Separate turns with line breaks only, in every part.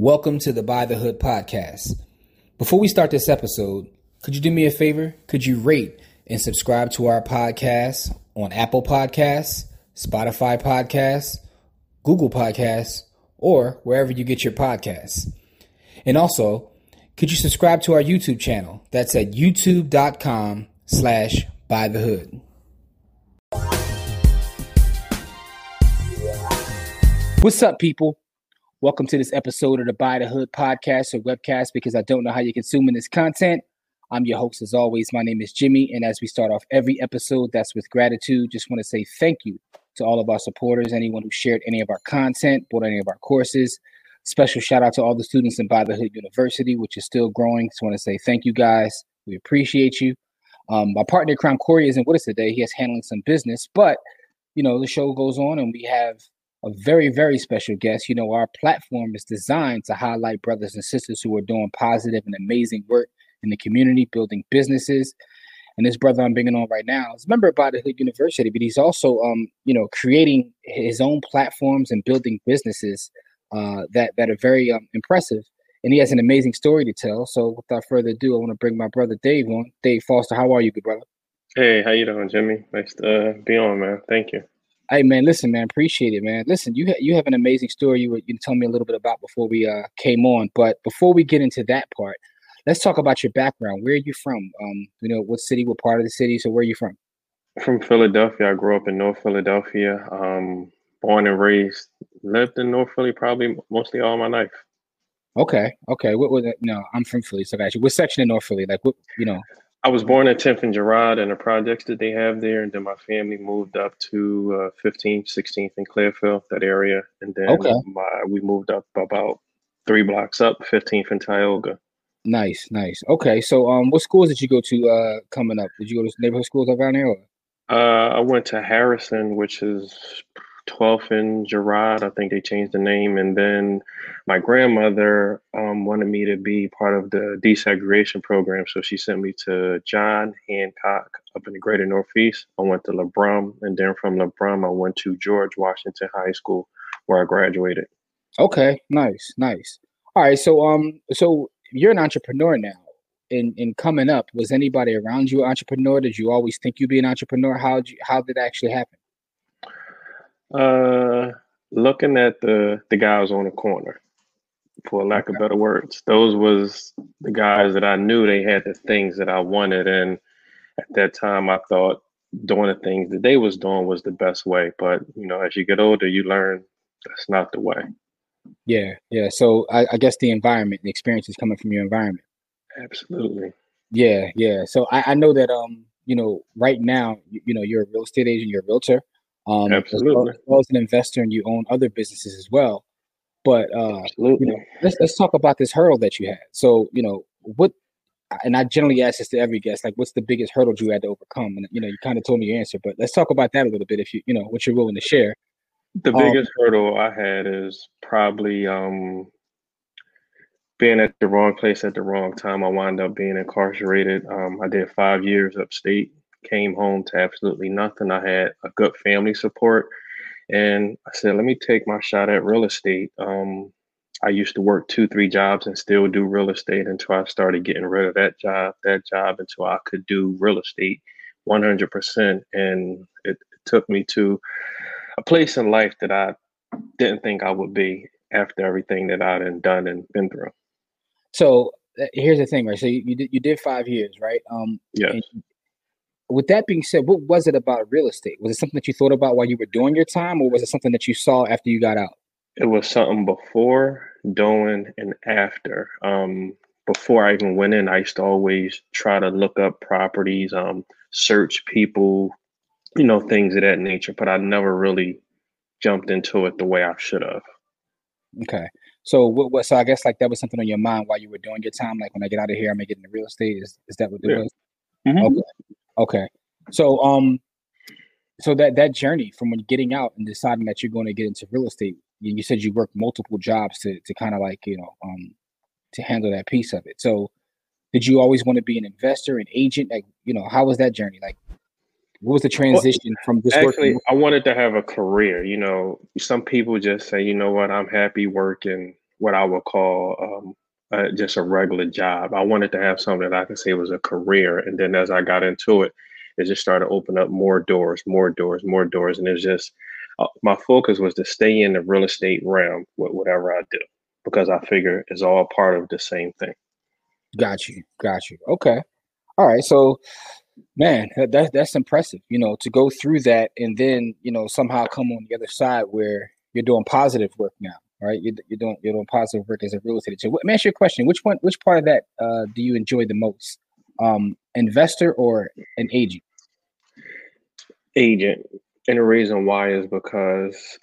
Welcome to the Buy the Hood podcast. Before we start this episode, could you do me a favor? Could you rate and subscribe to our podcast on Apple Podcasts, Spotify Podcasts, Google Podcasts, or wherever you get your podcasts? And also, could you subscribe to our YouTube channel? That's at youtube.com slash buy the hood. What's up, people? Welcome to this episode of the Buy the Hood podcast or webcast because I don't know how you're consuming this content. I'm your host, as always. My name is Jimmy. And as we start off every episode, that's with gratitude. Just want to say thank you to all of our supporters, anyone who shared any of our content, bought any of our courses. Special shout out to all the students in Buy the Hood University, which is still growing. Just want to say thank you guys. We appreciate you. Um, my partner, Crown Corey, isn't with us today. He is handling some business, but you know, the show goes on and we have a very, very special guest. You know, our platform is designed to highlight brothers and sisters who are doing positive and amazing work in the community, building businesses. And this brother I'm bringing on right now is a member of Buy the Hood University, but he's also, um, you know, creating his own platforms and building businesses uh, that that are very um, impressive. And he has an amazing story to tell. So, without further ado, I want to bring my brother Dave on. Dave Foster, how are you, good brother?
Hey, how you doing, Jimmy? Nice to uh, be on, man. Thank you.
Hey man, listen, man, appreciate it, man. Listen, you ha- you have an amazing story you were you tell me a little bit about before we uh came on, but before we get into that part, let's talk about your background. Where are you from? Um, you know, what city, what part of the city? So where are you from?
From Philadelphia. I grew up in North Philadelphia. Um, born and raised. Lived in North Philly probably mostly all my life.
Okay, okay. What was it? No, I'm from Philly, so I got you. What section of North Philly? Like what? You know.
I was born at 10th and Girard and the projects that they have there. And then my family moved up to uh, 15th, 16th and Clearfield, that area. And then
Okay.
my, we moved up about three blocks up, 15th and Tioga.
Nice, nice. Okay, so um, what schools did you go to uh coming up? Did you go to neighborhood schools around there? Or?
Uh, I went to Harrison, which is 12th and Girard. I think they changed the name. And then my grandmother um, wanted me to be part of the desegregation program. So she sent me to John Hancock up in the greater Northeast. I went to LeBron. And then from LeBron, I went to George Washington High School where I graduated.
Okay, nice, nice. All right, so um, so you're an entrepreneur now. In in coming up, was anybody around you an entrepreneur? Did you always think you'd be an entrepreneur? How did you, how did that actually happen?
Uh, looking at the, the guys on the corner, for lack of better words, those was the guys that I knew they had the things that I wanted. And at that time, I thought doing the things that they was doing was the best way. But you know, as you get older, you learn that's not the way.
Yeah, yeah. So I, I guess the environment, the experience is coming from your environment.
Absolutely.
Yeah, yeah. So I, I know that um, you know, right now, you, you know, you're a real estate agent, you're a realtor, um, as well,
Absolutely.
as well as an investor, and you own other businesses as well. But uh, you know, let's let's talk about this hurdle that you had. So, you know, what and I generally ask this to every guest, like what's the biggest hurdle you had to overcome? And you know, you kind of told me your answer, but let's talk about that a little bit if you, you know, what you're willing to share.
The
Um,
biggest hurdle I had is probably um being at the wrong place at the wrong time. I wound up being incarcerated. Um, I did five years upstate, came home to absolutely nothing. I had a good family support, and I said, let me take my shot at real estate. Um, I used to work two, three jobs and still do real estate until I started getting rid of that job, that job until I could do real estate 100%. And it, it took me to a place in life that I didn't think I would be after everything that I'd done and been through.
So uh, here's the thing, right? So you, you did you did five years, right? Um,
Yes.
With that being said, what was it about real estate? Was it something that you thought about while you were doing your time, or was it something that you saw after you got out?
It was something before, doing, and after. Um, before I even went in, I used to always try to look up properties, um, search people, you know, things of that nature, but I never really jumped into it the way I should have.
Okay. So what, what? So I guess like that was something on your mind while you were doing your time. Like when I get out of here, I'm gonna get into real estate. Is is that what it
Yeah.
was?
Mhm.
Okay. Okay. So um, so that that journey from when getting out and deciding that you're going to get into real estate, you, you said you worked multiple jobs to to kind of like you know um to handle that piece of it. So did you always want to be an investor, an agent? Like you know, how was that journey? Like what was the transition from just
Actually,
working?
I wanted to have a career. You know, some people just say, you know what, I'm happy working what I would call um, uh, just a regular job. I wanted to have something that I could say was a career. And then as I got into it, it just started to open up more doors, more doors, more doors. And it's just uh, my focus was to stay in the real estate realm with whatever I do because I figure it's all part of the same thing.
Got you. Got you. Okay. All right. So, man, that, that's impressive, you know, to go through that and then, you know, somehow come on the other side where you're doing positive work now right? You're, you're doing you're doing positive work as a real estate agent. Let you a question: Which one, which part of that uh, do you enjoy the most? Um, investor or an agent?
Agent, and the reason why is because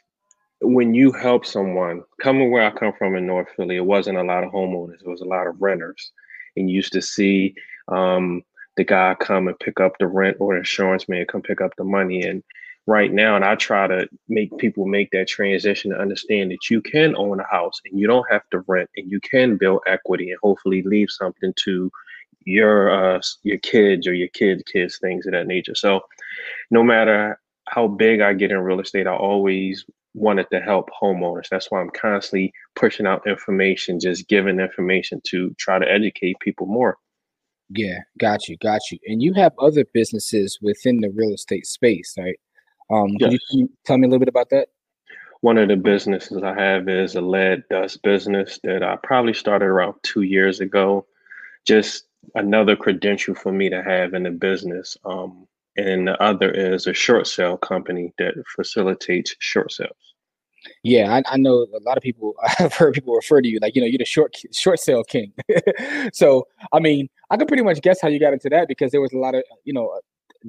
when you help someone, coming where I come from in North Philly, it wasn't a lot of homeowners; it was a lot of renters, and you used to see um, the guy come and pick up the rent or the insurance man come pick up the money and right now and i try to make people make that transition to understand that you can own a house and you don't have to rent and you can build equity and hopefully leave something to your uh, your kids or your kids kids things of that nature. So no matter how big i get in real estate i always wanted to help homeowners. That's why i'm constantly pushing out information just giving information to try to educate people more.
Yeah got you got you. And you have other businesses within the real estate space right um, yes. Can you tell me a little bit about that?
One of the businesses I have is a lead dust business that I probably started around two years ago. Just another credential for me to have in the business. Um, and the other is a short sale company that facilitates short sales.
Yeah, I, I, know a lot of people. I've heard people refer to you like you know you're the short short sale king. so I mean, I can pretty much guess how you got into that because there was a lot of you know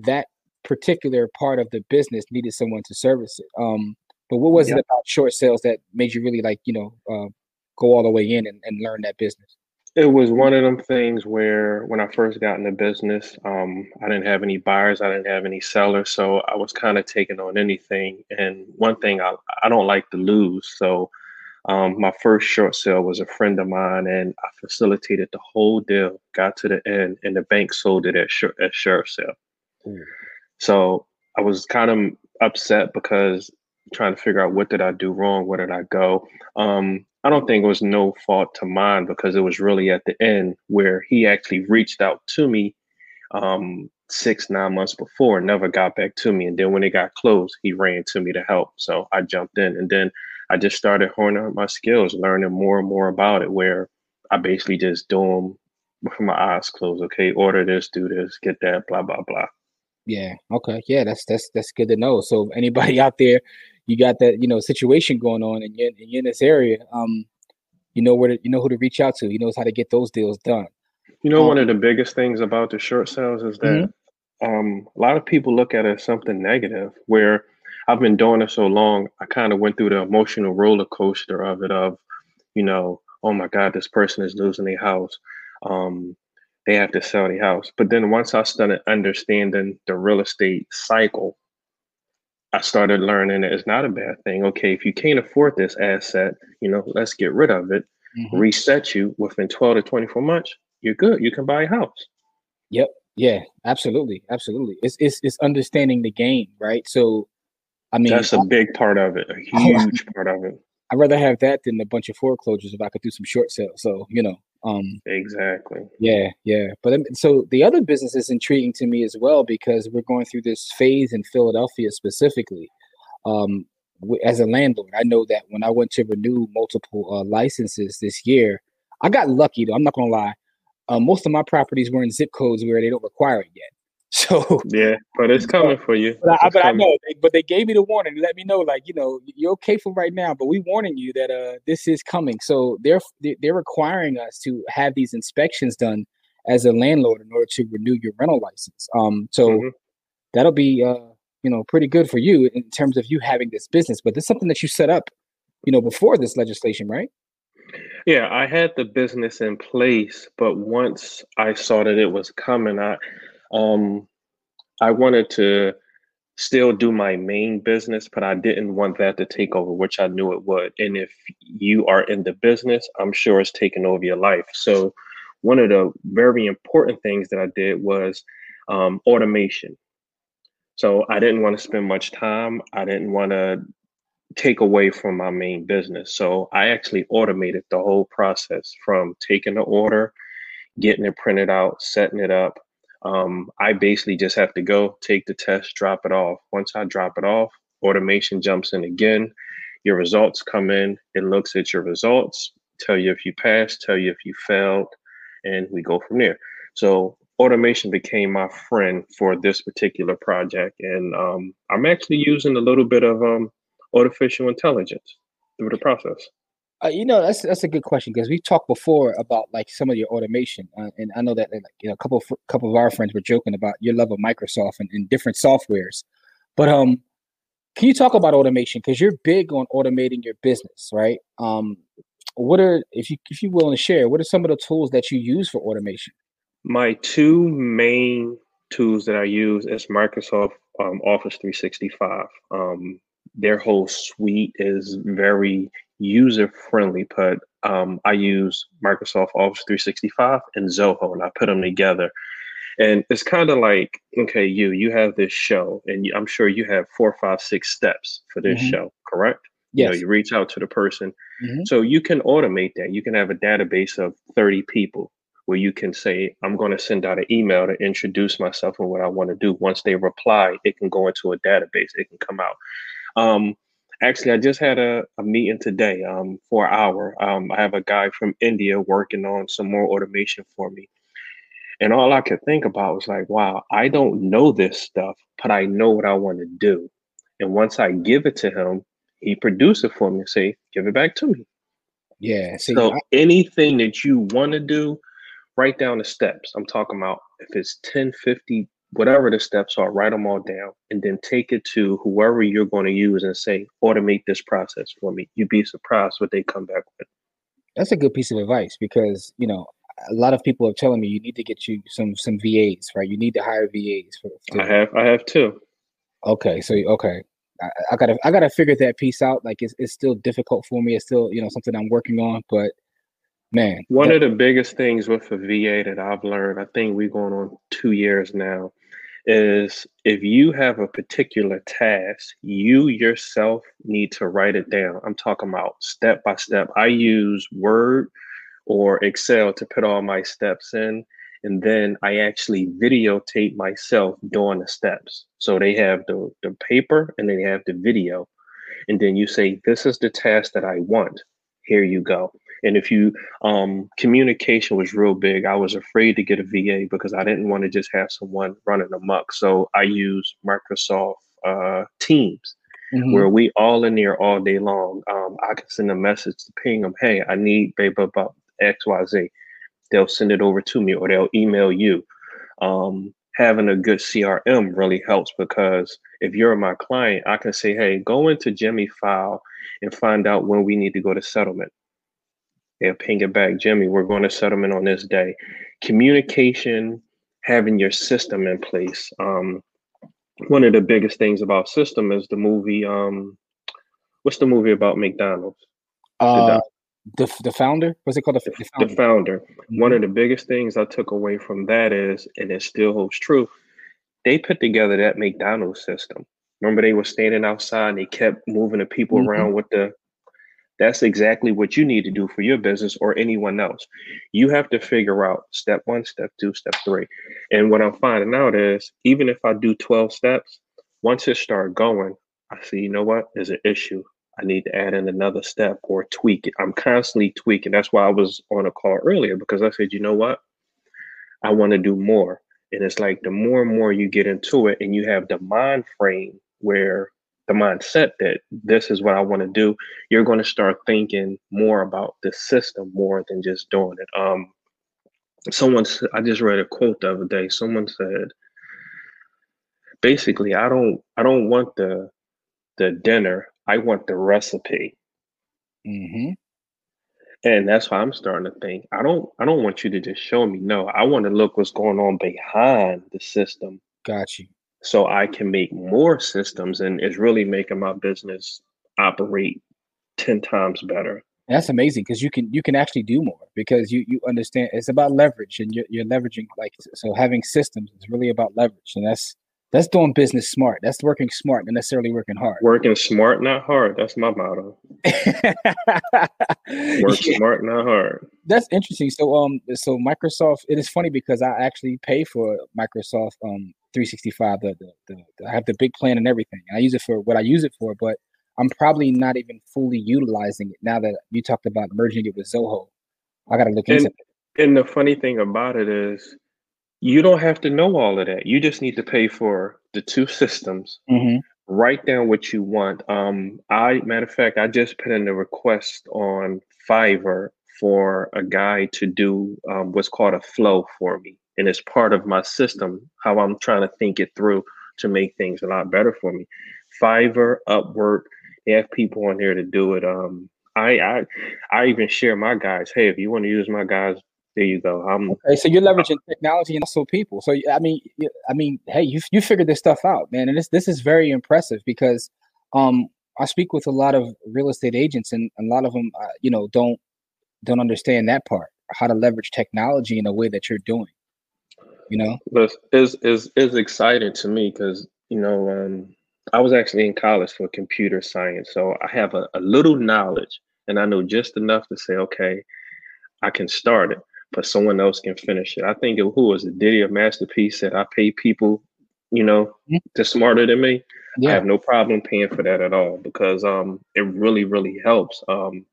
that particular part of the business needed someone to service it. Um, but what was it about short sales that made you really like, you know, uh, go all the way in and, and learn that business?
It was one of them things where when I first got into business, um, I didn't have any buyers, I didn't have any sellers, so I was kind of taking on anything. And one thing I I don't like to lose, so um, my first short sale was a friend of mine, and I facilitated the whole deal. Got to the end, and the bank sold it at short at short sale. Ooh. So I was kind of upset because trying to figure out what did I do wrong, where did I go. Um, I don't think it was no fault to mine because it was really at the end where he actually reached out to me um, six, nine months before, and never got back to me. And then when it got close, he ran to me to help. So I jumped in and then I just started honing up my skills, learning more and more about it, where I basically just do them with my eyes closed. Okay, order this, do this, get that, blah, blah, blah.
Yeah. Okay. Yeah. That's that's that's good to know. So anybody out there, you got that you know situation going on, and you're, and you're in this area, um, you know where to, you know who to reach out to. He knows how to get those deals done.
You know, um, one of the biggest things about the short sales is that mm-hmm. um, a lot of people look at it as something negative. Where I've been doing it so long, I kind of went through the emotional roller coaster of it. Of, you know, oh my God, this person is losing their house. Um, they have to sell the house. But then once I started understanding the real estate cycle, I started learning that it's not a bad thing. Okay, if you can't afford this asset, you know, let's get rid of it, mm-hmm. reset you within 12 to 24 months, you're good. You can buy a house.
Yep. Yeah, absolutely. Absolutely. It's it's it's understanding the game, right? So I mean
that's a big part of it, a huge part of it.
I'd rather have that than a bunch of foreclosures if I could do some short sales. So, you know, um,
exactly.
Yeah, yeah. But um, so the other business is intriguing to me as well because we're going through this phase in Philadelphia specifically. Um, as a landlord, I know that when I went to renew multiple uh, licenses this year, I got lucky though. I'm not gonna lie. Uh, most of my properties were in zip codes where they don't require it yet. So
yeah, but it's coming for you.
But, I, but I, know, but they gave me the warning. Let me know, like you know, you're okay for right now, but we warning you that uh this is coming. So they're they're requiring us to have these inspections done as a landlord in order to renew your rental license. Um, so mm-hmm. that'll be uh you know pretty good for you in terms of you having this business. But this is something that you set up, you know, before this legislation, right?
Yeah, I had the business in place, but once I saw that it was coming, I um, I wanted to still do my main business, but I didn't want that to take over, which I knew it would. And if you are in the business, I'm sure it's taking over your life. So, one of the very important things that I did was um, automation. So, I didn't want to spend much time. I didn't want to take away from my main business. So I actually automated the whole process from taking the order, getting it printed out, setting it up. Um, I basically just have to go take the test, drop it off. Once I drop it off, automation jumps in again. Your results come in, it looks at your results, tell you if you passed, tell you if you failed, and we go from there. So automation became my friend for this particular project, and um, I'm actually using a little bit of um, artificial intelligence through the process.
Uh, you know, that's that's a good question because we talked before about like some of your automation, uh, and I know that like, you know, a couple of, couple of our friends were joking about your love of Microsoft and, and different softwares. But um, can you talk about automation because you're big on automating your business, right? Um, what are if you if you're willing to share, what are some of the tools that you use for automation?
My two main tools that I use is Microsoft um, Office 365. Um, their whole suite is very user friendly, but um, I use Microsoft Office 365 and Zoho, and I put them together. And it's kind of like, okay, you you have this show, and you, I'm sure you have four, five, six steps for this mm-hmm. show, correct? Yes. You know, you reach out to the person. Mm-hmm. So you can automate that. You can have a database of 30 people where you can say, I'm going to send out an email to introduce myself and what I want to do. Once they reply, it can go into a database, it can come out. Um, actually, I just had a, a meeting today um, for an hour. Um, I have a guy from India working on some more automation for me. And all I could think about was like, wow, I don't know this stuff, but I know what I want to do. And once I give it to him, he produce it for me and say, give it back to me.
Yeah.
See, so I- anything that you want to do, write down the steps. I'm talking about if it's 10, 50, whatever the steps are, write them all down and then take it to whoever you're going to use and say, automate this process for me. You'd be surprised what they come back with.
That's a good piece of advice because, you know, a lot of people are telling me you need to get you some some VAs, right? You need to hire VAs for.
I have I have two.
Okay, so okay, I, I, gotta I gotta figure that piece out. Like it's it's still difficult for me. It's still you know something I'm working on, but man,
one that, of the biggest things with a VA that I've learned, I think we're going on two years now, is if you have a particular task, you yourself need to write it down. I'm talking about step by step. I use Word or Excel to put all my steps in. And then I actually videotape myself doing the steps. So they have the, the paper and they have the video. And then you say, This is the task that I want. Here you go. And if you um, communication was real big, I was afraid to get a VA because I didn't want to just have someone running amok. So I use Microsoft uh, Teams, mm-hmm. where we all in there all day long. Um, I can send a message to ping them, hey, I need baby about XYZ. They'll send it over to me or they'll email you. Um, having a good CRM really helps because if you're my client, I can say, hey, go into Jimmy file and find out when we need to go to settlement. They'll ping it back, Jimmy, we're going to settlement on this day. Communication, having your system in place. Um, one of the biggest things about system is the movie. Um, what's the movie about McDonald's?
Uh, the, the founder what's it called the,
the founder, the founder. Mm-hmm. one of the biggest things i took away from that is and it still holds true they put together that mcdonald's system remember they were standing outside and they kept moving the people mm-hmm. around with the that's exactly what you need to do for your business or anyone else you have to figure out step one step two step three and what i'm finding out is even if i do 12 steps once it start going i see you know what there's an issue I need to add in another step or tweak it. I'm constantly tweaking. That's why I was on a call earlier because I said, you know what? I want to do more. And it's like the more and more you get into it and you have the mind frame where the mindset that this is what I want to do, you're going to start thinking more about the system more than just doing it. Um, someone, I just read a quote the other day. Someone said, basically, I don't, I don't want the, the dinner. I want the recipe.
Mm-hmm.
And that's why I'm starting to think. I don't I don't want you to just show me. No, I want to look what's going on behind the system.
Got you.
So I can make more systems and it's really making my business operate 10 times better.
that's amazing because you can you can actually do more because you you understand it's about leverage and you're, you're leveraging like so having systems is really about leverage and that's That's doing business smart. That's working smart, not necessarily working hard.
Working smart, not hard. That's my motto. Work yeah. smart, not hard.
That's interesting. So, um, so Microsoft. It is funny because I actually pay for Microsoft um 365. The, the, the I have the big plan and everything. I use it for what I use it for, but I'm probably not even fully utilizing it now that you talked about merging it with Zoho. I got to look
and,
into
it. And the funny thing about it is, you don't have to know all of that. You just need to pay for the two systems.
Mm-hmm.
Write down what you want. Um, I matter of fact, I just put in a request on Fiverr for a guy to do um, what's called a flow for me, and it's part of my system. How I'm trying to think it through to make things a lot better for me. Fiverr, Upwork, they have people on here to do it. Um, I I I even share my guys. Hey, if you want to use my guys, there you go. I'm
okay. So you're leveraging technology and also people. So I mean, I mean, hey, you you figured this stuff out, man, and this this is very impressive because um I speak with a lot of real estate agents, and a lot of them, uh, you know, don't don't understand that part, how to leverage technology in a way that you're doing. You know,
but is is is exciting to me because you know um I was actually in college for computer science, so I have a, a little knowledge, and I know just enough to say, okay, I can start it, but someone else can finish it. I think it, who was it? Diddy of Master P said, "I pay people, you know, mm-hmm. to smarter than me." Yeah. I have no problem paying for that at all because um, it really, really helps. Um,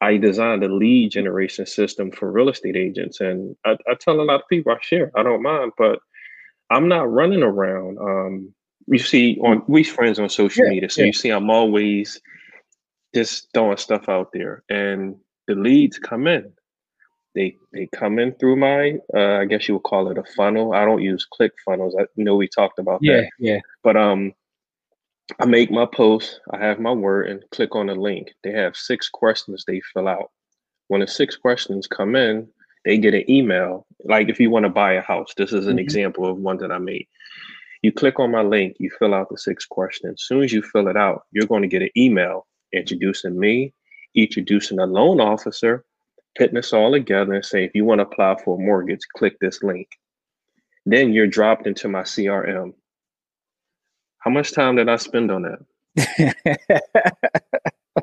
I designed a lead generation system for real estate agents, and I, I tell a lot of people I share. I don't mind, but I'm not running around. Um, you see on we friends on social yeah, media, so yeah. you see I'm always just throwing stuff out there, and the leads come in. They they come in through my uh, I guess you would call it a funnel. I don't use click funnels. I know we talked about
yeah,
that.
Yeah,
But um, I make my post. I have my word and click on the link. They have six questions they fill out. When the six questions come in, they get an email. Like if you want to buy a house, this is an mm-hmm. example of one that I made. You click on my link, you fill out the six questions. As soon as you fill it out, you're going to get an email introducing me, introducing a loan officer, putting us all together and say, if you want to apply for a mortgage, click this link. Then you're dropped into my CRM. How much time did I spend on that?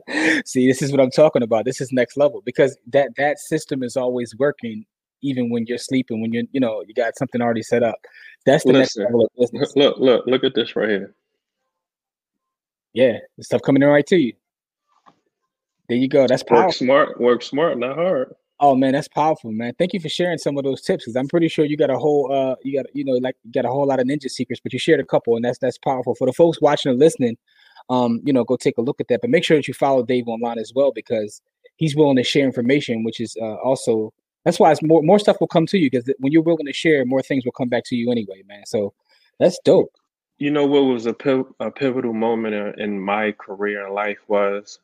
See, this is what I'm talking about. This is next level because that that system is always working even when you're sleeping, when you're, you know, you got something already set up. That's the Listen, next level of business.
Look, look, look at this right here.
Yeah, the stuff coming in right to you. There you go. That's powerful.
Work smart, work smart, not hard.
Oh man, that's powerful, man. Thank you for sharing some of those tips because I'm pretty sure you got a whole uh you got you know like you got a whole lot of ninja secrets, but you shared a couple and that's that's powerful. For the folks watching and listening, um, you know, go take a look at that. But make sure that you follow Dave online as well because he's willing to share information, which is uh, also that's why it's more more stuff will come to you because when you're willing to share, more things will come back to you anyway, man. So that's dope.
You know what was a, piv- a pivotal moment in my career and life was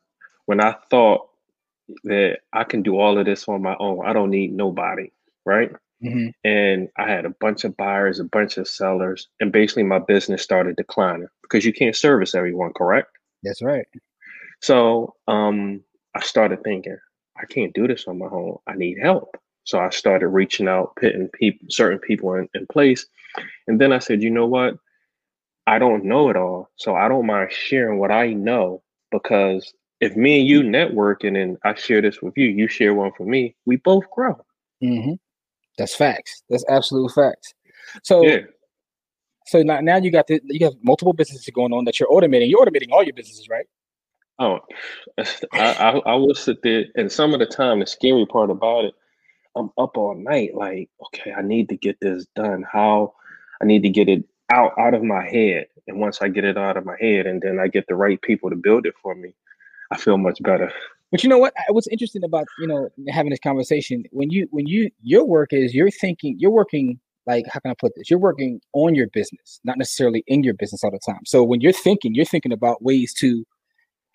when I thought that I can do all of this on my own. I don't need nobody, right?
Mm-hmm.
And I had a bunch of buyers, a bunch of sellers, and basically my business started declining because you can't service everyone, correct?
That's right.
So um, I started thinking, I can't do this on my own. I need help. So I started reaching out, putting people, certain people in, in place. And then I said, you know what? I don't know it all. So I don't mind sharing what I know because if me and you networking and I share this with you, you share one for me, we both grow.
Mm-hmm. That's facts. That's absolute facts. So, yeah. so now, now you got the, you have multiple businesses going on that you're automating. You're automating all your businesses, right?
Oh, I, I, I will sit there, and some of the time, the scary part about it, I'm up all night, like, okay, I need to get this done. How I need to get it out out of my head. And once I get it out of my head and then I get the right people to build it for me, I feel much better.
But you know what? What's interesting about, you know, having this conversation, when you when you your work is you're thinking, you're working like how can I put this? You're working on your business, not necessarily in your business all the time. So when you're thinking, you're thinking about ways to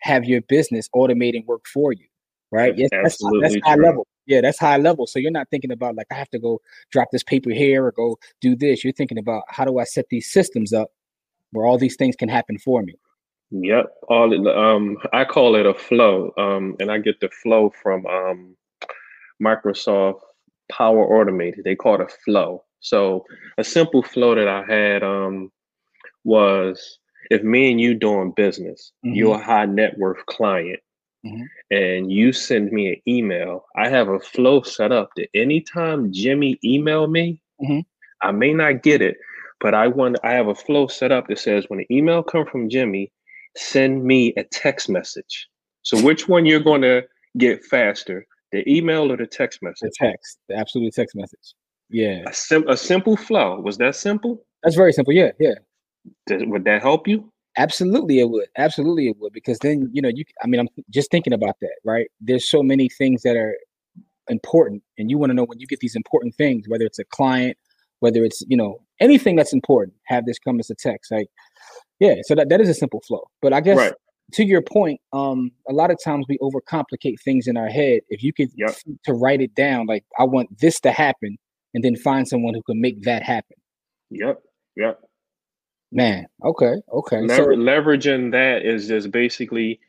have your business automating work for you, right? Yes, that's, that's high level. Yeah, that's high level. So you're not thinking about like I have to go drop this paper here or go do this. You're thinking about how do I set these systems up where all these things can happen for me.
Yep. All um I call it a flow. Um and I get the flow from um Microsoft Power Automated. They call it a flow. So a simple flow that I had um was if me and you doing business, mm-hmm. you're a high net worth client, mm-hmm. and you send me an email, I have a flow set up that anytime Jimmy email me, mm-hmm. I may not get it, but I want I have a flow set up that says when an email come from Jimmy, send me a text message. So which one you're going to get faster, the email or the text message?
The text, the absolute text message. Yeah.
A, sim- a simple flow. Was that simple?
That's very simple. Yeah, yeah.
Does, would that help you?
Absolutely, it would. Absolutely, it would. Because then you know, you. I mean, I'm just thinking about that. Right? There's so many things that are important, and you want to know when you get these important things, whether it's a client, whether it's you know anything that's important, have this come as a text. Like, yeah. So that that is a simple flow. But I guess. Right. To your point, um, a lot of times we overcomplicate things in our head. If you could yep. to write it down, like I want this to happen, and then find someone who can make that happen.
Yep. Yep.
Man, okay, okay.
Lever- so, leveraging that is just basically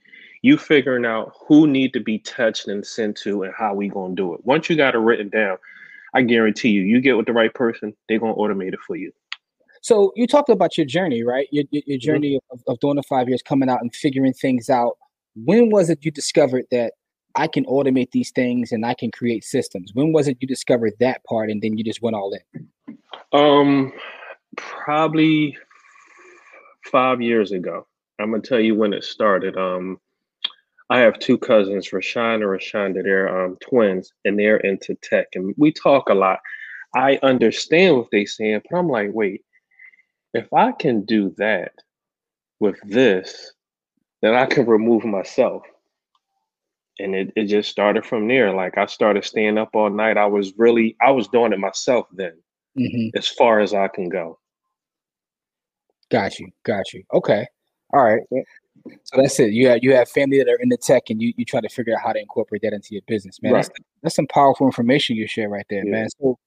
you figuring out who need to be touched and sent to and how we gonna do it. Once you got it written down, I guarantee you, you get with the right person, they're gonna automate it for you.
So you talked about your journey, right? Your, your, mm-hmm. journey mm-hmm. of, of doing the five years, coming out and figuring things out. When was it you discovered that I can automate these things and I can create systems? When was it you discovered that part and then you just went all in?
Um, probably five years ago. I'm gonna tell you when it started. Um, I have two cousins, Rashawn and Rashonda. They're um, twins, and they're into tech, and we talk a lot. I understand what they're saying, but I'm like, wait, if I can do that with this, then I can remove myself. And it, it just started from there. Like I started staying up all night. I was really I was doing it myself then, mm-hmm. as far as I can go.
Got you. Got you. Okay. All right. So that's it. You have you have family that are in the tech, and you you try to figure out how to incorporate that into your business, man. Right. That's, that's some powerful information you share right there, yeah. man. So,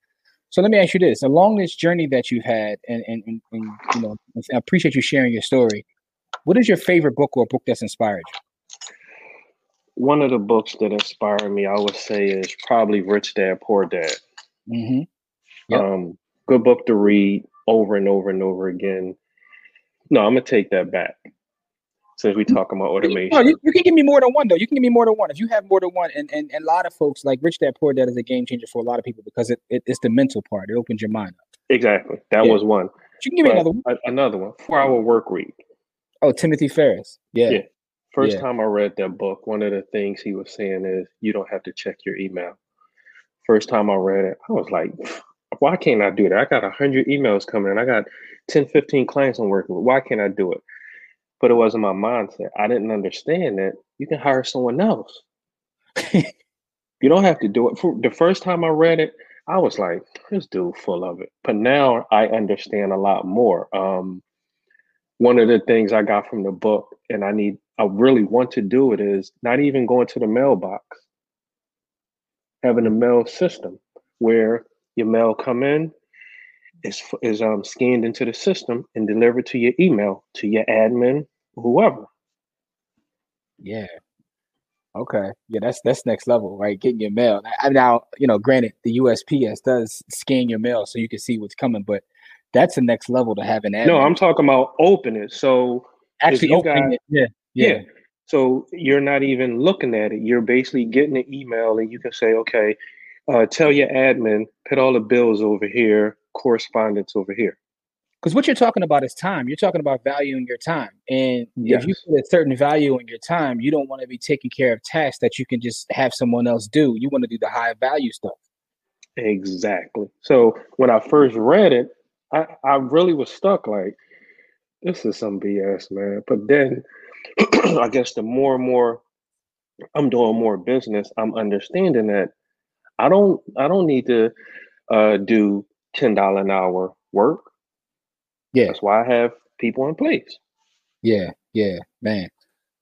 so let me ask you this: along this journey that you've had, and and, and, and you know, I appreciate you sharing your story. What is your favorite book or book that's inspired you?
One of the books that inspired me, I would say, is probably Rich Dad Poor Dad. Mm-hmm. Yep. Um, good book to read over and over and over again. No, I'm gonna take that back. Since we talk about automation,
no, you, you, can give me more than one though. You can give me more than one if you have more than one. And and, and a lot of folks like Rich Dad Poor Dad is a game changer for a lot of people because it, it it's the mental part. It opens your mind up.
Exactly, that yeah. was one.
You can give me another one.
Another one. Four Hour Work Week.
Oh, Timothy Ferriss. Yeah. Yeah.
First yeah. time I read that book, one of the things he was saying is you don't have to check your email. First time I read it, I was like, why can't I do that? I got 100 emails coming in. I got 10, 15 clients I'm working with. Why can't I do it? But it wasn't my mindset. I didn't understand that you can hire someone else. you don't have to do it. For the first time I read it, I was like, this dude full of it. But now I understand a lot more. Um, one of the things I got from the book, and I need, I really want to do it, is not even going to the mailbox. Having a mail system where your mail come in, is is um scanned into the system and delivered to your email to your admin, whoever.
Yeah. Okay. Yeah, that's that's next level, right? Getting your mail. I, now, you know, granted, the USPS does scan your mail so you can see what's coming, but that's the next level to have an admin.
No, I'm talking about open it. So
actually opening got, it. Yeah,
yeah. Yeah. So you're not even looking at it. You're basically getting an email and you can say, okay, uh, tell your admin, put all the bills over here, correspondence over here.
Because what you're talking about is time. You're talking about valuing your time. And yes. if you put a certain value in your time, you don't want to be taking care of tasks that you can just have someone else do. You want to do the high value stuff.
Exactly. So when I first read it, I, I really was stuck like, this is some BS, man. But then I guess the more and more I'm doing more business, I'm understanding that I don't I don't need to uh, do ten dollar an hour work. Yeah, that's why I have people in place.
Yeah, yeah, man.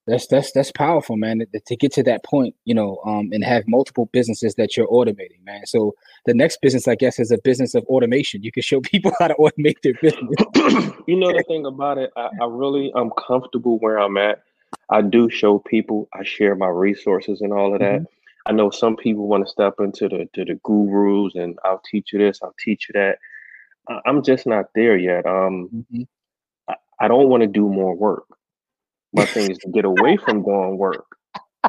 That's that's that's powerful, man. To, to get to that point, you know, um, and have multiple businesses that you're automating, man. So the next business, I guess, is a business of automation. You can show people how to automate their business.
you know the thing about it, I, I really I'm comfortable where I'm at. I do show people. I share my resources and all of that. Mm-hmm. I know some people want to step into the to the gurus and I'll teach you this, I'll teach you that. I'm just not there yet. Um, mm-hmm. I, I don't want to do more work. My thing is to get away from doing work.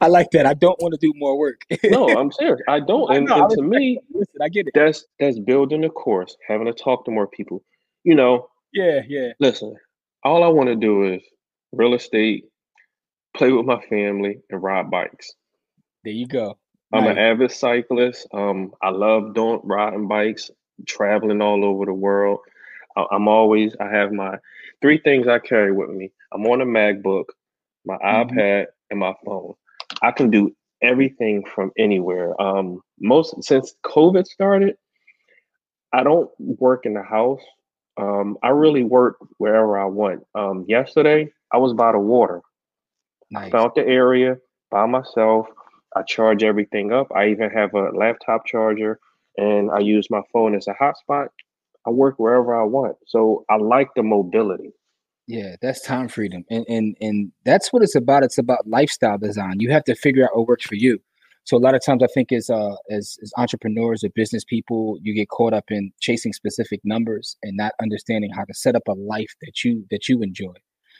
I like that. I don't want to do more work.
no, I'm serious. I don't. And, and to me,
listen, I get it.
That's that's building a course, having to talk to more people. You know.
Yeah, yeah.
Listen, all I want to do is real estate, play with my family, and ride bikes.
There you go.
I'm nice. an avid cyclist. Um, I love doing riding bikes, traveling all over the world. I, I'm always I have my three things I carry with me. I'm on a MacBook, my mm-hmm. iPad, and my phone. I can do everything from anywhere. Um, most since COVID started, I don't work in the house. Um, I really work wherever I want. Um, yesterday, I was by the water. Nice. I found the area by myself. I charge everything up. I even have a laptop charger and I use my phone as a hotspot. I work wherever I want. So I like the mobility.
Yeah, that's time freedom. And and and that's what it's about. It's about lifestyle design. You have to figure out what works for you. So a lot of times I think as uh as, as entrepreneurs or business people, you get caught up in chasing specific numbers and not understanding how to set up a life that you that you enjoy.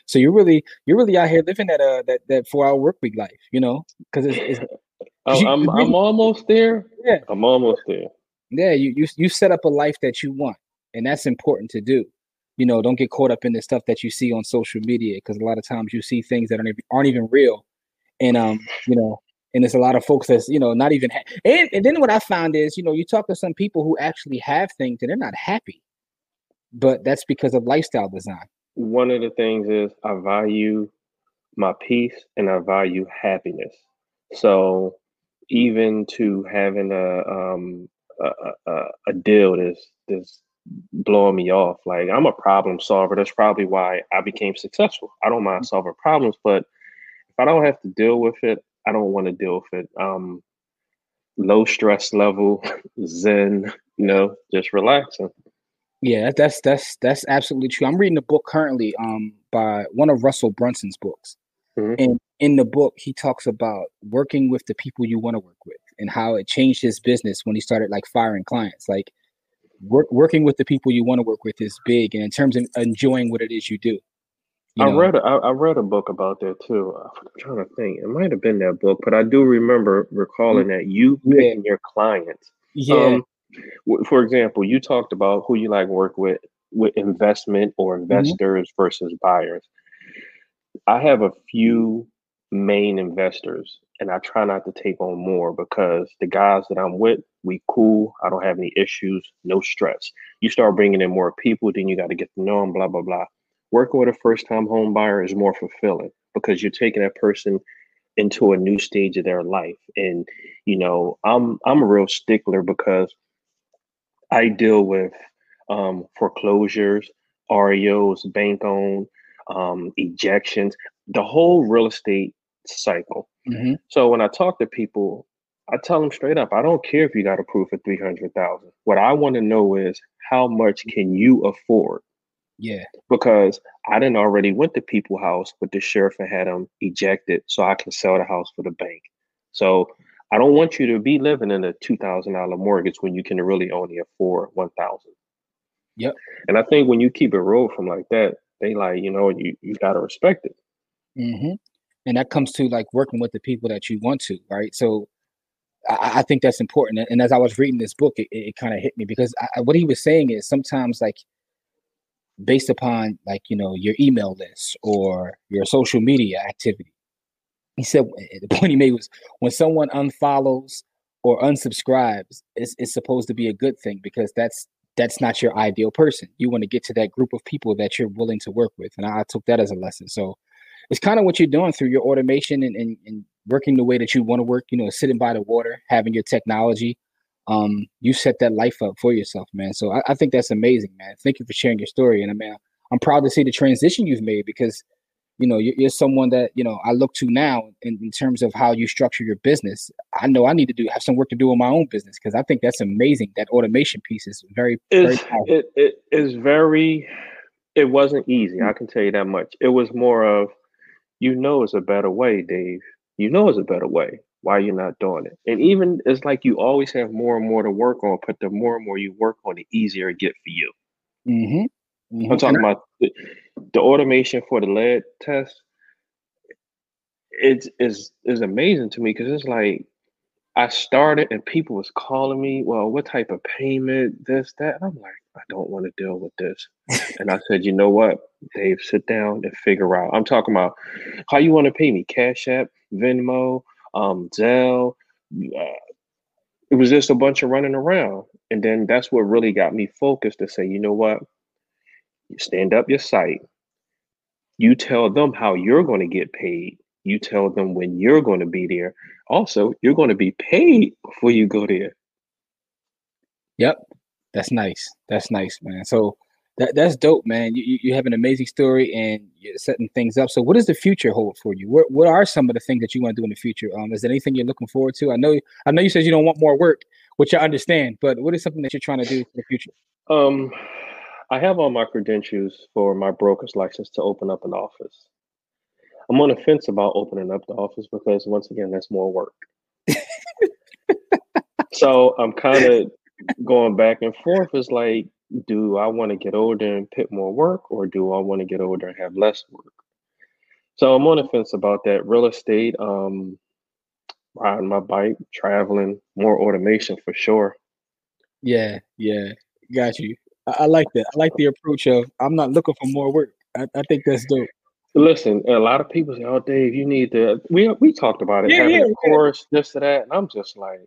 So you're really you're really out here living that uh that that four hour work week life, you know, because it's, it's
I'm I'm, I'm almost there.
Yeah,
I'm almost there.
Yeah, you you you set up a life that you want, and that's important to do. You know, don't get caught up in the stuff that you see on social media because a lot of times you see things that aren't aren't even real, and um, you know, and there's a lot of folks that's you know not even. Ha- and and then what I found is, you know, you talk to some people who actually have things and they're not happy, but that's because of lifestyle design
one of the things is I value my peace and I value happiness. So even to having a um a, a, a deal that's that's blowing me off. Like I'm a problem solver. That's probably why I became successful. I don't mind solving problems, but if I don't have to deal with it, I don't want to deal with it. Um low stress level, zen, you know, just relaxing.
Yeah, that's that's that's absolutely true. I'm reading a book currently um by one of Russell Brunson's books. Mm-hmm. And in the book he talks about working with the people you want to work with and how it changed his business when he started like firing clients. Like work, working with the people you want to work with is big and in terms of enjoying what it is you do.
You I know? read a, I, I read a book about that too. I'm trying to think. It might have been that book, but I do remember recalling mm-hmm. that you picking yeah. your clients.
Yeah. Um,
for example, you talked about who you like work with with investment or mm-hmm. investors mm-hmm. versus buyers. I have a few main investors and I try not to take on more because the guys that I'm with, we cool. I don't have any issues, no stress. You start bringing in more people, then you got to get to know them, blah, blah, blah. Working with a first time home buyer is more fulfilling because you're taking that person into a new stage of their life. And, you know, I'm I'm a real stickler because I deal with um, foreclosures, REOs, bank owned, um, ejections, the whole real estate cycle. Mm-hmm. So when I talk to people, I tell them straight up, I don't care if you got approved for three hundred thousand. What I want to know is how much can you afford?
Yeah.
Because I didn't already went to people house with the sheriff and had them ejected so I can sell the house for the bank. So I don't want you to be living in a two thousand dollar mortgage when you can really only afford one thousand.
Yep.
And I think when you keep it real from like that, they like you know you you gotta respect it.
Mm-hmm. And that comes to like working with the people that you want to, right? So I, I think that's important. And as I was reading this book, it, it kind of hit me because I, what he was saying is sometimes like based upon like you know your email list or your social media activity he said the point he made was when someone unfollows or unsubscribes, it's, it's supposed to be a good thing because that's that's not your ideal person. You want to get to that group of people that you're willing to work with. And I took that as a lesson. So it's kind of what you're doing through your automation and, and, and working the way that you want to work, you know, sitting by the water, having your technology. Um, you set that life up for yourself, man. So I, I think that's amazing, man. Thank you for sharing your story. And I mean, I'm proud to see the transition you've made because you know you're, you're, someone that you know i look to now in, in, terms of how you structure your business. I know i need to do have some work to do in my own business because i think that's amazing. That automation piece is very,
very it, it is very it wasn't easy i can tell you that much. It was more of you know it's a better way dave. You know it's a better way why you're not doing it. And even it's like you always have more and more to work on but the more and more you work on the easier it get for you.
Mm-hmm.
Mm-hmm. I'm talking about the, automation for the lead test. It's is is amazing to me because it's like I started and people was calling me, well, what type of payment, this, that. And I'm like, I don't want to deal with this. and I said, you know what, Dave, sit down and figure out. I'm talking about how you want to pay me, Cash App, Venmo, um, Zelle. Uh, it was just a bunch of running around. And then that's what really got me focused to say, you know what, you stand up your site. You tell them how you're going to get paid. You tell them when you're going to be there. Also, you're going to be paid before you go there.
Yep. That's nice. That's nice, man. So that that's dope, man. You you have an amazing story and you're setting things up. So what does the future hold for you? What what are some of the things that you want to do in the future? Um, is there anything you're looking forward to? I know I know you said you don't want more work, which I understand, but what is something that you're trying to do in the future?
Um I have all my credentials for my broker's license to open up an office. I'm on the fence about opening up the office because once again, that's more work. so I'm kind of going back and forth. It's like, do I want to get older and put more work, or do I want to get older and have less work? So I'm on the fence about that. Real estate, um, riding my bike, traveling, more automation for sure.
Yeah, yeah, got you. I, I, like that. I like the approach of I'm not looking for more work. I, I, think that's dope.
Listen, a lot of people say, "Oh, Dave, you need to." We we talked about it, yeah, having yeah, a course, yeah. this to that, and I'm just like,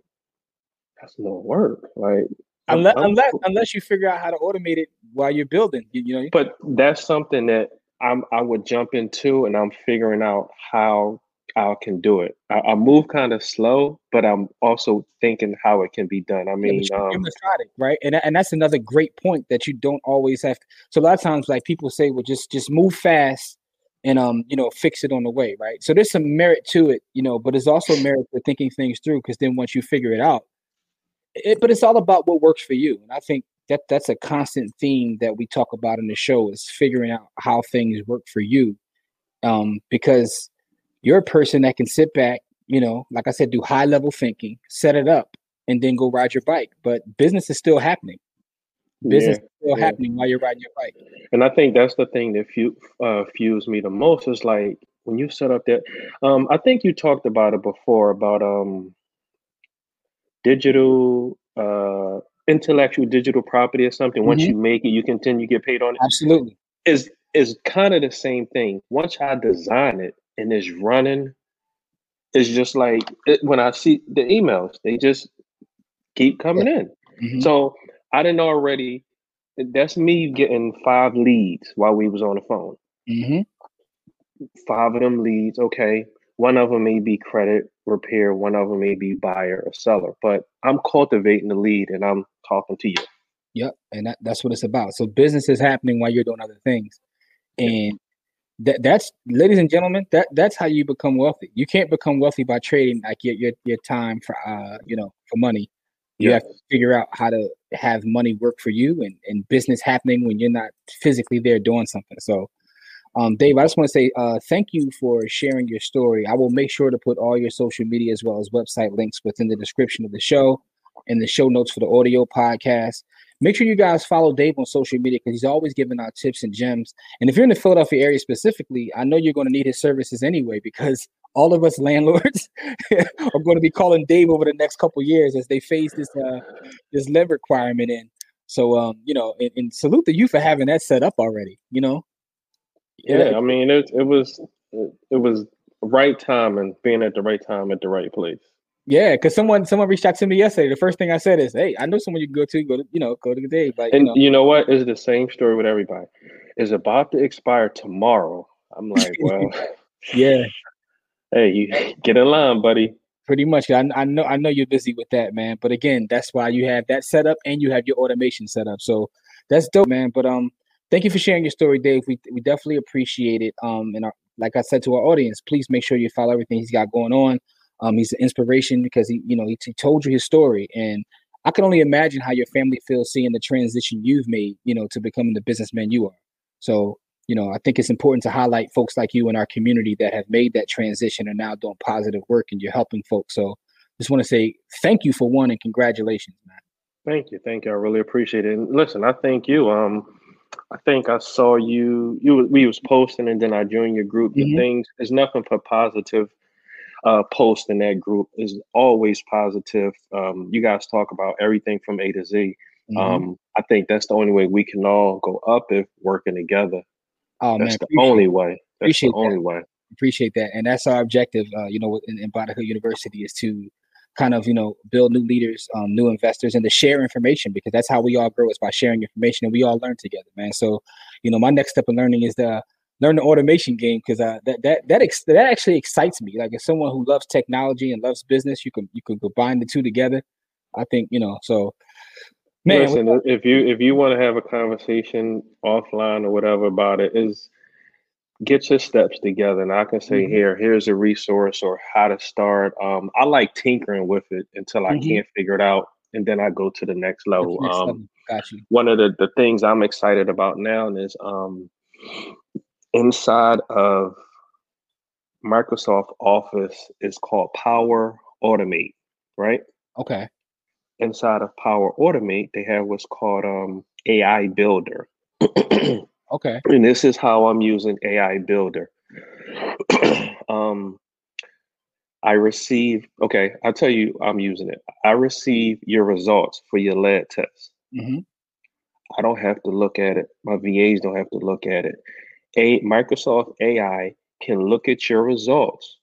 that's no work. Like
unless I'm, unless unless you figure out how to automate it while you're building, you, you know.
But that's something that I'm I would jump into, and I'm figuring out how I can do it. I, I move kind of slow, but I'm also thinking how it can be done. I mean, yeah, um,
right? And and that's another great point that you don't always have. To, so a lot of times, like people say, well, just just move fast and um, you know, fix it on the way, right? So there's some merit to it, you know, but there's also merit to thinking things through because then once you figure it out, it, but it's all about what works for you. And I think that that's a constant theme that we talk about in the show is figuring out how things work for you. Um, because you're a person that can sit back, you know, like I said, do high level thinking, set it up, and then go ride your bike. But business is still happening. Business yeah, is still yeah. happening while you're riding your bike.
And I think that's the thing that fu- uh, fuels me the most is like when you set up that. Um, I think you talked about it before about um, digital uh, intellectual digital property or something. Once mm-hmm. you make it, you continue to get paid on it.
Absolutely.
Is is kind of the same thing. Once I design it, and it's running, it's just like it, when I see the emails, they just keep coming in. Mm-hmm. So I didn't already. That's me getting five leads while we was on the phone.
Mm-hmm.
Five of them leads. Okay, one of them may be credit repair, one of them may be buyer or seller. But I'm cultivating the lead, and I'm talking to you.
Yep, and that, that's what it's about. So business is happening while you're doing other things, and that that's ladies and gentlemen that that's how you become wealthy you can't become wealthy by trading like your your, your time for uh you know for money you have to figure out how to have money work for you and, and business happening when you're not physically there doing something so um, Dave, I just want to say uh, thank you for sharing your story. I will make sure to put all your social media as well as website links within the description of the show and the show notes for the audio podcast. Make sure you guys follow Dave on social media because he's always giving out tips and gems. And if you're in the Philadelphia area specifically, I know you're going to need his services anyway because all of us landlords are going to be calling Dave over the next couple years as they face this uh, this lead requirement in. So um, you know, and, and, salute to you for having that set up already. You know.
Yeah, I mean it. It was it was right time and being at the right time at the right place.
Yeah, because someone someone reached out to me yesterday. The first thing I said is, "Hey, I know someone you can go to. Go to you know go to Dave."
Like, and you know. you know what? It's the same story with everybody. It's about to expire tomorrow. I'm like, well,
yeah.
Hey, you get in line, buddy.
Pretty much. I, I know I know you're busy with that, man. But again, that's why you have that set up and you have your automation set up. So that's dope, man. But um, thank you for sharing your story, Dave. We we definitely appreciate it. Um, and our, like I said to our audience, please make sure you follow everything he's got going on. Um, he's an inspiration because he, you know, he, he told you his story, and I can only imagine how your family feels seeing the transition you've made, you know, to becoming the businessman you are. So, you know, I think it's important to highlight folks like you in our community that have made that transition and now doing positive work, and you're helping folks. So, just want to say thank you for one and congratulations, man.
Thank you, thank you. I really appreciate it. And listen, I thank you. Um, I think I saw you. You we was posting, and then I joined your group. The
Mhm.
things there's nothing but positive. Uh, post in that group is always positive. Um, you guys talk about everything from A to Z.
Mhm.
Um, I think that's the only way we can all go up if working together.
oh man,
That's the only way. That's
appreciate
the only way.
appreciate that, and that's our objective. Uh, you know, in, in University is to kind of you know build new leaders, um, new investors, and to share information because that's how we all grow is by sharing information and we all learn together, man. So, you know, my next step in learning is the learn the automation game because uh, that that that ex- that actually excites me. Like as someone who loves technology and loves business, you can you can combine the two together. I think you know. So, man,
Listen, if you if you want to have a conversation offline or whatever about it, is get your steps together, and I can say
Mhm.
here, here's a resource or how to start. Um, I like tinkering with it until I
Mhm.
can't figure it out, and then I go to the next level.
next
Um,
level?
one of the, the things I'm excited about now is um, inside of Microsoft Office is called Power Automate, right?
Okay.
Inside of Power Automate, they have what's called um, AI Builder.
Okay.
and this is how I'm using AI Builder. um, I receive, okay, I'll tell you I'm using it. I receive your results for your lead test.
hmm
I don't have to look at it. My VAs don't have to look at it. A Microsoft AI can look at your results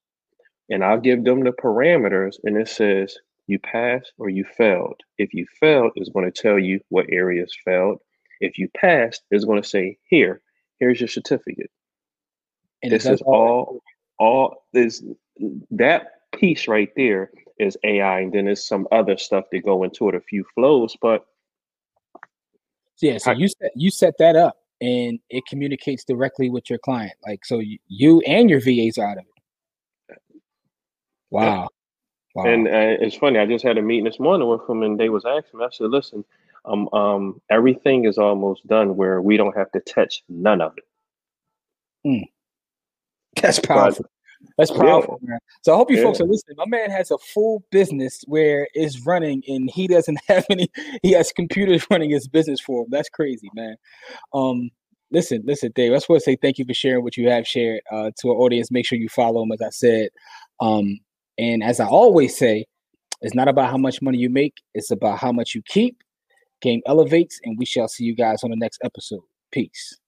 and I'll give them the parameters and it says you passed or you failed. If you failed, it's going to tell you what areas failed. If you passed, it's going to say here, here's your certificate.
And
This is all all this that piece right there is AI, and then there's some other stuff that go into it, a few flows, but
Yeah, so
I-
you set you set that up and it communicates directly with your client. Like so you, and your VAs are out of it. Wow. Wow.
And uh, it's funny. I just had a meeting this morning with them, and they was asking me. I said, "Listen, um, um, everything is almost done where we don't have to touch none of it."
That's powerful. That's powerful, man. So I hope you folks are listening. My man has a full business where it's running and he doesn't have any, he has computers running his business for him. That's crazy, man. Um, listen, listen, Dave. I just want to say thank you for sharing what you have shared uh, to our audience. Make sure you follow him, as I said. Um, and as I always say, it's not about how much money you make, it's about how much you keep. Game elevates, and we shall see you guys on the next episode. Peace.